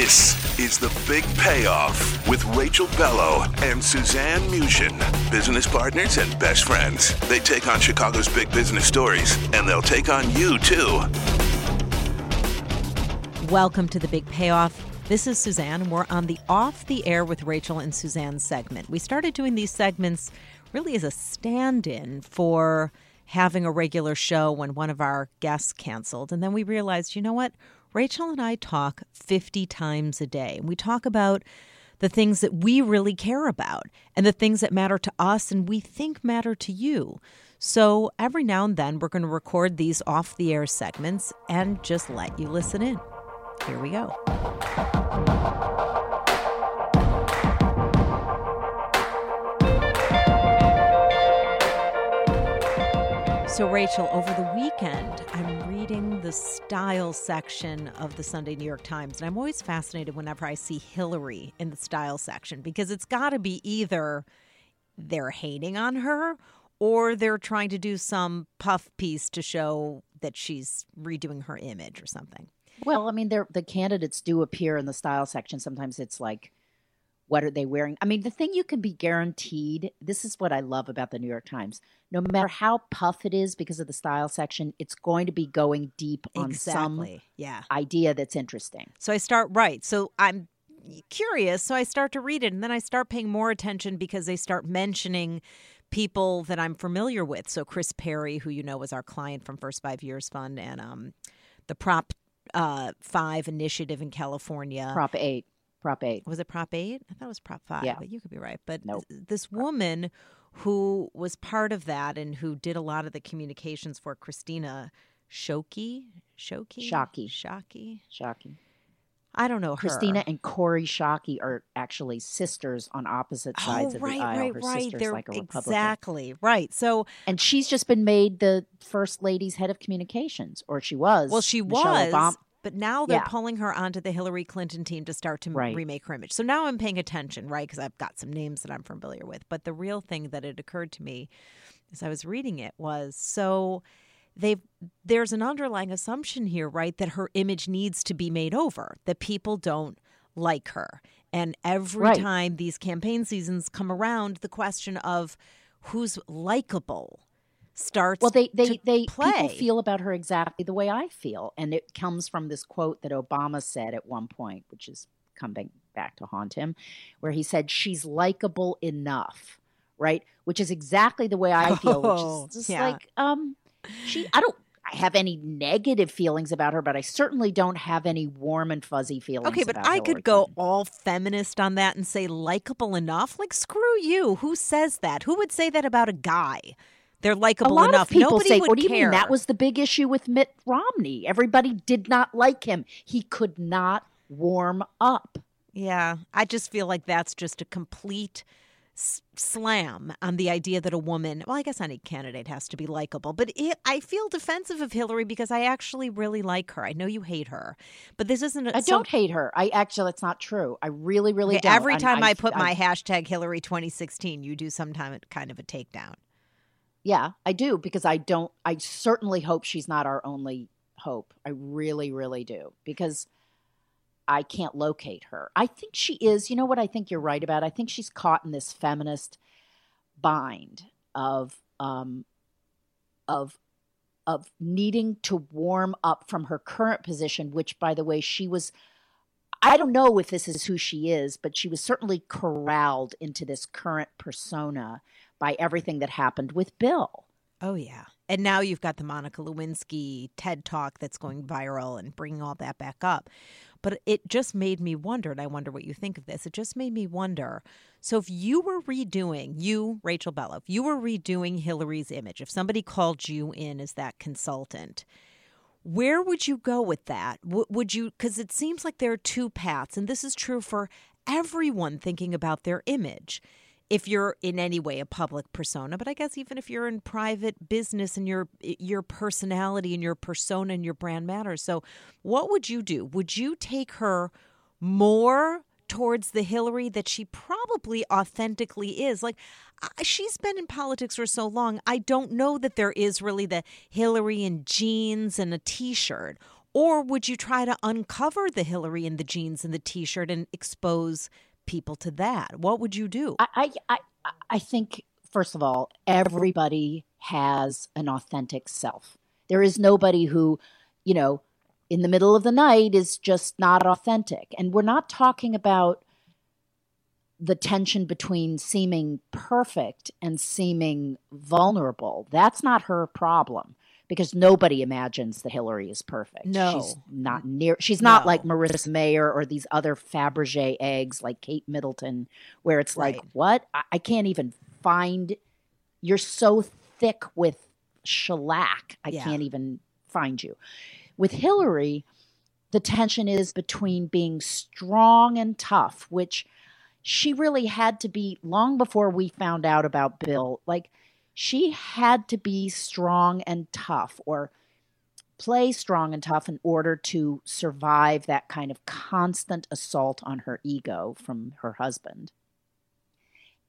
This is the big payoff with Rachel Bellow and Suzanne Muchin, business partners and best friends. They take on Chicago's big business stories, and they'll take on you too. Welcome to the big payoff. This is Suzanne. We're on the off the air with Rachel and Suzanne segment. We started doing these segments really as a stand in for having a regular show when one of our guests canceled. And then we realized, you know what? Rachel and I talk 50 times a day. We talk about the things that we really care about and the things that matter to us and we think matter to you. So every now and then, we're going to record these off the air segments and just let you listen in. Here we go. So, Rachel, over the weekend, I'm reading the style section of the Sunday New York Times, and I'm always fascinated whenever I see Hillary in the style section because it's got to be either they're hating on her or they're trying to do some puff piece to show that she's redoing her image or something. Well, I mean, the candidates do appear in the style section. Sometimes it's like, what are they wearing? I mean, the thing you can be guaranteed this is what I love about the New York Times. No matter how puff it is because of the style section, it's going to be going deep on Exactly. some Yeah. idea that's interesting. So I start right. So I'm curious. So I start to read it, and then I start paying more attention because they start mentioning people that I'm familiar with. So Kris Perry, who you know was our client from First Five Years Fund, and um, the Prop uh, Five initiative in California. Prop 8. Prop 8. was it Prop 8? I thought it was Prop 5, Yeah. but you could be right. But Nope. th- this woman who was part of that and who did a lot of the communications for Kristina Shoki, Shoki, Shockey. Shockey. Shocking. I don't know her. Kristina and Kori Schake are actually sisters on opposite oh, sides oh, of right, the aisle. right, Her right. They're like a Republican. exactly right. So, And she's just been made the first lady's head of communications, or she was. well, she Michelle was, Obama- but now they're Yeah. pulling her onto the Hillary Clinton team to start to Right. remake her image. So now I'm paying attention, right? Because I've got some names that I'm familiar with. But the real thing that had occurred to me as I was reading it was so they've there's an underlying assumption here, right, that her image needs to be made over, that people don't like her. And every Right. time these campaign seasons come around, the question of who's likable starts Well, they they they play. people feel about her exactly the way I feel, and it comes from this quote that Obama said at one point, which is coming back to haunt him, where he said, "She's likable enough." Right, which is exactly the way I feel. Oh, which is just yeah. like, um, she. I don't have any negative feelings about her, but I certainly don't have any warm and fuzzy feelings. Okay, but I could go Clinton. all feminist on that and say likable enough. Like, screw you. Who says that? Who would say that about a guy? They're A likable lot enough. of people Nobody say, would "What do you care. mean?" That was the big issue with Mitt Romney. Everybody did not like him. He could not warm up. Yeah, I just feel like that's just a complete s- slam on the idea that a woman, well, I guess any candidate has to be likable, but it, I feel defensive of Hillary because I actually really like her. I know you hate her, but this isn't. a- I some- don't hate her. I actually, that's not true. I really, really Okay, don't. every time I, I put I- my hashtag Hillary 2016, you do sometime kind of a takedown. Yeah, I do because I don't. I certainly hope she's not our only hope. I really, really do because I can't locate her. I think she is. You know what? I think you're right about. I think she's caught in this feminist bind of um, of of needing to warm up from her current position, which by the way, she was I don't know if this is who she is, but she was certainly corralled into this current persona by everything that happened with Bill. Oh, yeah. And now you've got the Monica Lewinsky TED talk that's going viral and bringing all that back up. But it just made me wonder, and I wonder what you think of this. It just made me wonder. So, if you were redoing, you, Rachel Bellow, if you were redoing Hillary's image, if somebody called you in as that consultant, where would you go with that? Would you, because it seems like there are two paths, and this is true for everyone thinking about their image if you're in any way a public persona but i guess even if you're in private business and your your personality and your persona and your brand matters. So what would you do? Would you take her more towards the hillary that she probably authentically is? Like she's been in politics for so long i don't know that there is really the hillary in jeans and a t-shirt. Or would you try to uncover the hillary in the jeans and the t-shirt and expose people to that? What would you do? I, I, I think, first of all, everybody has an authentic self. There is nobody who, you know, in the middle of the night is just not authentic. And we're not talking about the tension between seeming perfect and seeming vulnerable. That's not her problem because nobody imagines that Hillary is perfect. No, she's not near. She's not no. like Marissa Mayer or these other Fabergé eggs like Kate Middleton, where it's right. like, what? I, I can't even find. You're so thick with shellac, I yeah. can't even find you. With Hillary, the tension is between being strong and tough, which she really had to be long before we found out about Bill. Like she had to be strong and tough or play strong and tough in order to survive that kind of constant assault on her ego from her husband.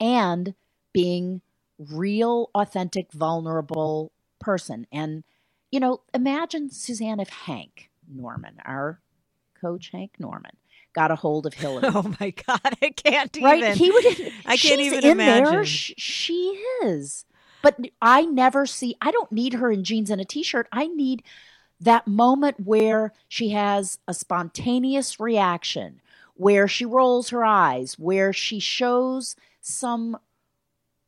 And being real, authentic, vulnerable person. And, you know, imagine Suzanne if Hank Norman, our coach Hank Norman, got a hold of Hillary. Oh my God, I can't right? even. He would. I can't even in imagine. There. She is. But I never see, I don't need her in jeans and a t shirt. I need that moment where she has a spontaneous reaction, where she rolls her eyes, where she shows some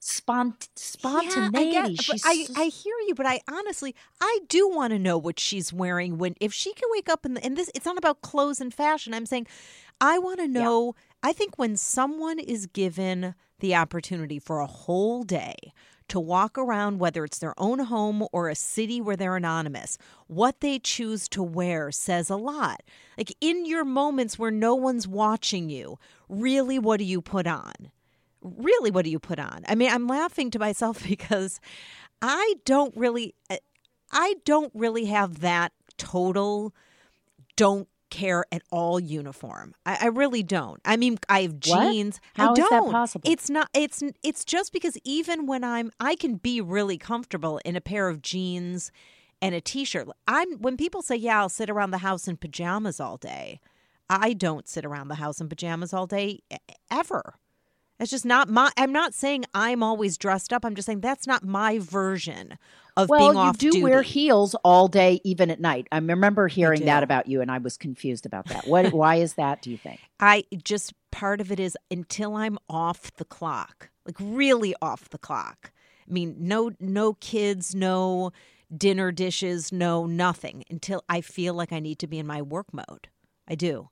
spont- spontaneity. Yeah, I, I, I hear you, but I honestly I do want to know what she's wearing when if she can wake up in the, and this it's not about clothes and fashion. I'm saying I want to know. Yeah. I think when someone is given the opportunity for a whole day to walk around, whether it's their own home or a city where they're anonymous. What they choose to wear says a lot. Like in your moments where no one's watching you, really, what do you put on? Really, what do you put on? I mean, I'm laughing to myself because I don't really, I don't really have that total don't care at all uniform. I, I, really don't. I mean, I have jeans. What? How I don't. Is that possible? It's not. It's it's just because even when I'm, I can be really comfortable in a pair of jeans and a t-shirt. I'm when people say, "Yeah, I'll sit around the house in pajamas all day." I don't sit around the house in pajamas all day ever. It's just not my. I'm not saying I'm always dressed up. I'm just saying that's not my version of well, being off Well, you do duty. wear heels all day, even at night. I remember hearing that about you, and I was confused about that. What? why is that? Do you think? I just part of it is until I'm off the clock, like really off the clock. I mean, no, no kids, no dinner dishes, no nothing until I feel like I need to be in my work mode. I do.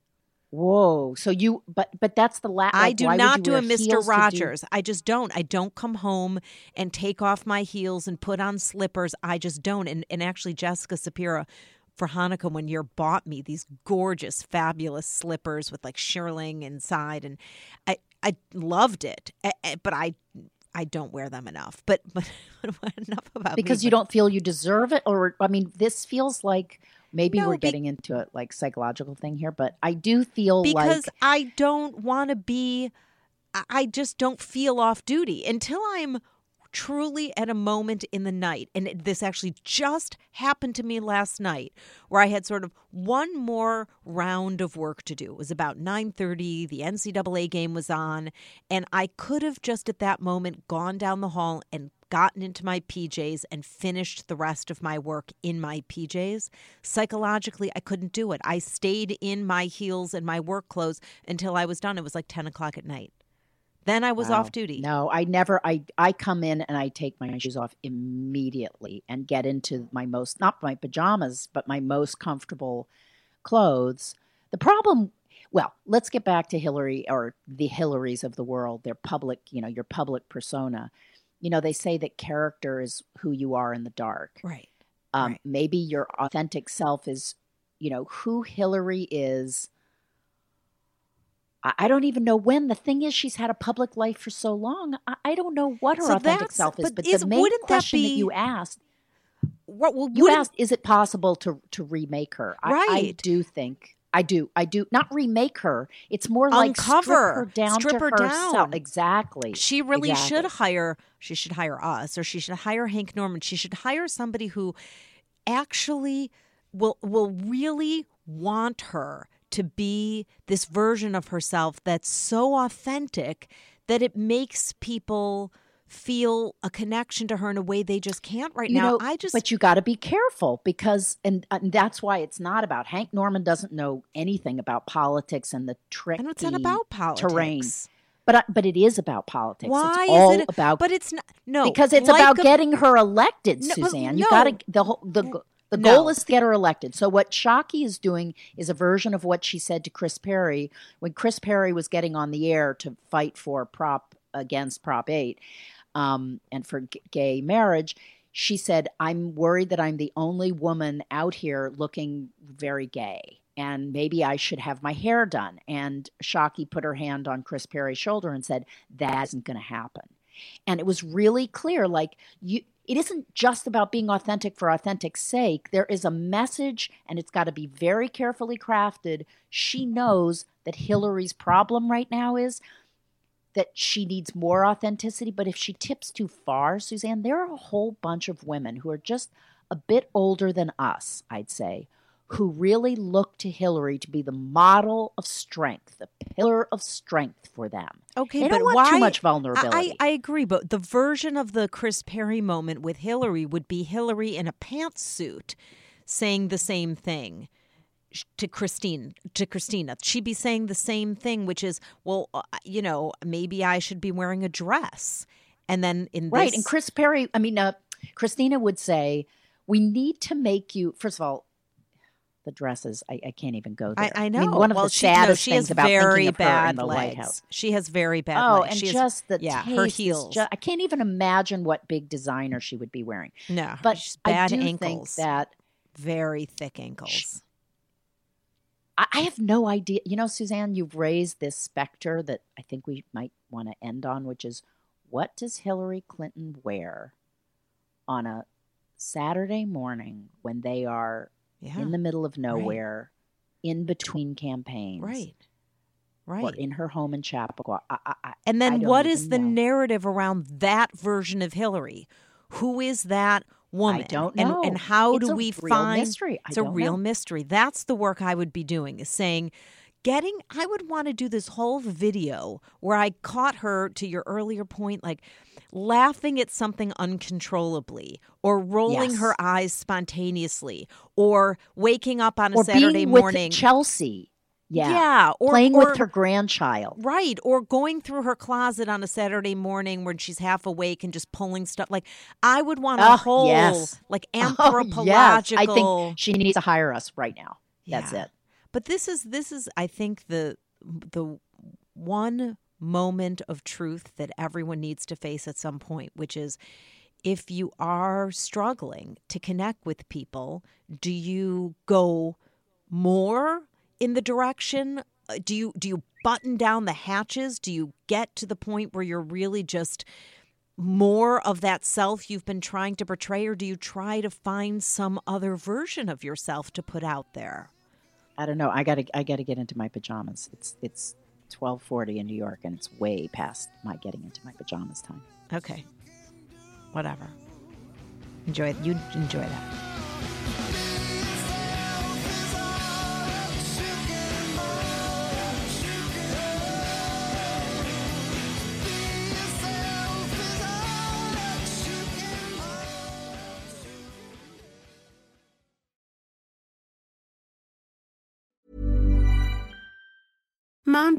Whoa! So you, but but that's the last. Like, I do not do a Mister Rogers. Do- I just don't. I don't come home and take off my heels and put on slippers. I just don't. And and actually, Jessica Sapira for Hanukkah one year bought me these gorgeous, fabulous slippers with like shearling inside, and I I loved it. But I I don't wear them enough. But but enough about because me, you don't feel you deserve it, or I mean, this feels like maybe No, we're be- getting into a like psychological thing here, but I do feel because like I don't want to be. I- I just don't feel off duty until I'm truly at a moment in the night, and this actually just happened to me last night, where I had sort of one more round of work to do. It was about 9:30, the NCAA game was on, and I could have just at that moment gone down the hall and gotten into my PJs and finished the rest of my work in my PJs. Psychologically, I couldn't do it. I stayed in my heels and my work clothes until I was done. It was like 10 o'clock at night. Then I was Wow. off duty. No, I never. I I come in and I take my shoes off immediately and get into my most not my pajamas, but my most comfortable clothes. The problem. Well, let's get back to Hillary or the Hillarys of the world. Their public, you know, your public persona. You know, they say that character is who you are in the dark. Right. Um, Right. Maybe your authentic self is, you know, who Hillary is. I, don't even know when. The thing is, she's had a public life for so long. I, I don't know what her So authentic self is. but But, is- the main that question that, be- you asked, What, well, you asked, is it possible to to remake her? I, I do think. I do. I do not remake her. It's more like Uncover. strip her down Strip to her herself. down. Exactly. She really should hire. She should hire us, or she should hire Hank Norman. She should hire somebody who actually will will really want her to be this version of herself that's so authentic that it makes people feel a connection to her in a way they just can't right you now. know, I just but you got to be careful because, and, and that's why it's not about Hank Norman doesn't know anything about politics and the tricky know it's not about politics. terrain. But but it is about politics. Why it's all is it about But it's not. No, because it's like about a- getting her elected, No, Suzanne. You got to the whole the mm. go- the No. goal is to get her elected. So what Schake is doing is a version of what she said to Kris Perry when Kris Perry was getting on the air to fight for prop against Prop Eight um, and for g- gay marriage. She said, "I'm worried that I'm the only woman out here looking very gay." And maybe I should have my hair done. And Schake put her hand on Kris Perry's shoulder and said, That isn't going to happen and it was really clear like you it isn't just about being authentic for authentic's sake. There is a message and it's got to be very carefully crafted. She knows that hillary's problem right now is that she needs more authenticity but if she tips too far suzanne there are a whole bunch of women who are just a bit older than us i'd say who really look to hillary to be the model of strength the pillar of strength for them Okay, They but why? too much I, vulnerability. I agree, but the version of the Kris Perry moment with Hillary would be Hillary in a pantsuit saying the same thing to Christine to Kristina. She'd be saying the same thing, which is, well, uh, you know, maybe I should be wearing a dress. And then in Right. this, And Kris Perry, I mean, uh, Kristina would say, we need to make you, first of all, the dresses, I, I can't even go there. I, I know. mean, one of well, the she, saddest she things has about very thinking of her bad in the legs. White House. She has very bad Oh, legs. and She has- just the yeah, her heels. ju- I can't even imagine what big designer she would be wearing. no, But she's I do ankles. think that very thick ankles. I, I have no idea. You know, Suzanne, you've raised this specter that I think we might want to end on, which is what does Hillary Clinton wear on a Saturday morning when they are Yeah. in the middle of nowhere, in between campaigns, right. Or Right. in her home in Chappaqua. I, I, I, And then what is the know. narrative around that version of Hillary? Who is that woman? I don't and, know. And how It's do a we real find mystery. It's a real know. mystery. That's the work I would be doing is saying getting I would want to do this whole video where I caught her to your earlier point like laughing at something uncontrollably or rolling Yes. her eyes spontaneously or waking up on a or Saturday being with morning Chelsea. Yeah. yeah or Playing or, with her grandchild. Right. Or going through her closet on a Saturday morning when she's half awake and just pulling stuff. Like, I would want a Oh, whole, yes. like, Oh, yes. anthropological. I think she needs to hire us right now. That's Yeah. it. But this is, this is, I think, the, the one moment of truth that everyone needs to face at some point, which is if you are struggling to connect with people, do you go more in the direction uh, do you do you button down the hatches? Do you get to the point where you're really just more of that self you've been trying to portray or do you try to find some other version of yourself to put out there I don't know. I gotta I gotta get into my pajamas. It's it's twelve forty in New York and it's way past my getting into my pajamas time. okay whatever. Enjoy. You enjoy that.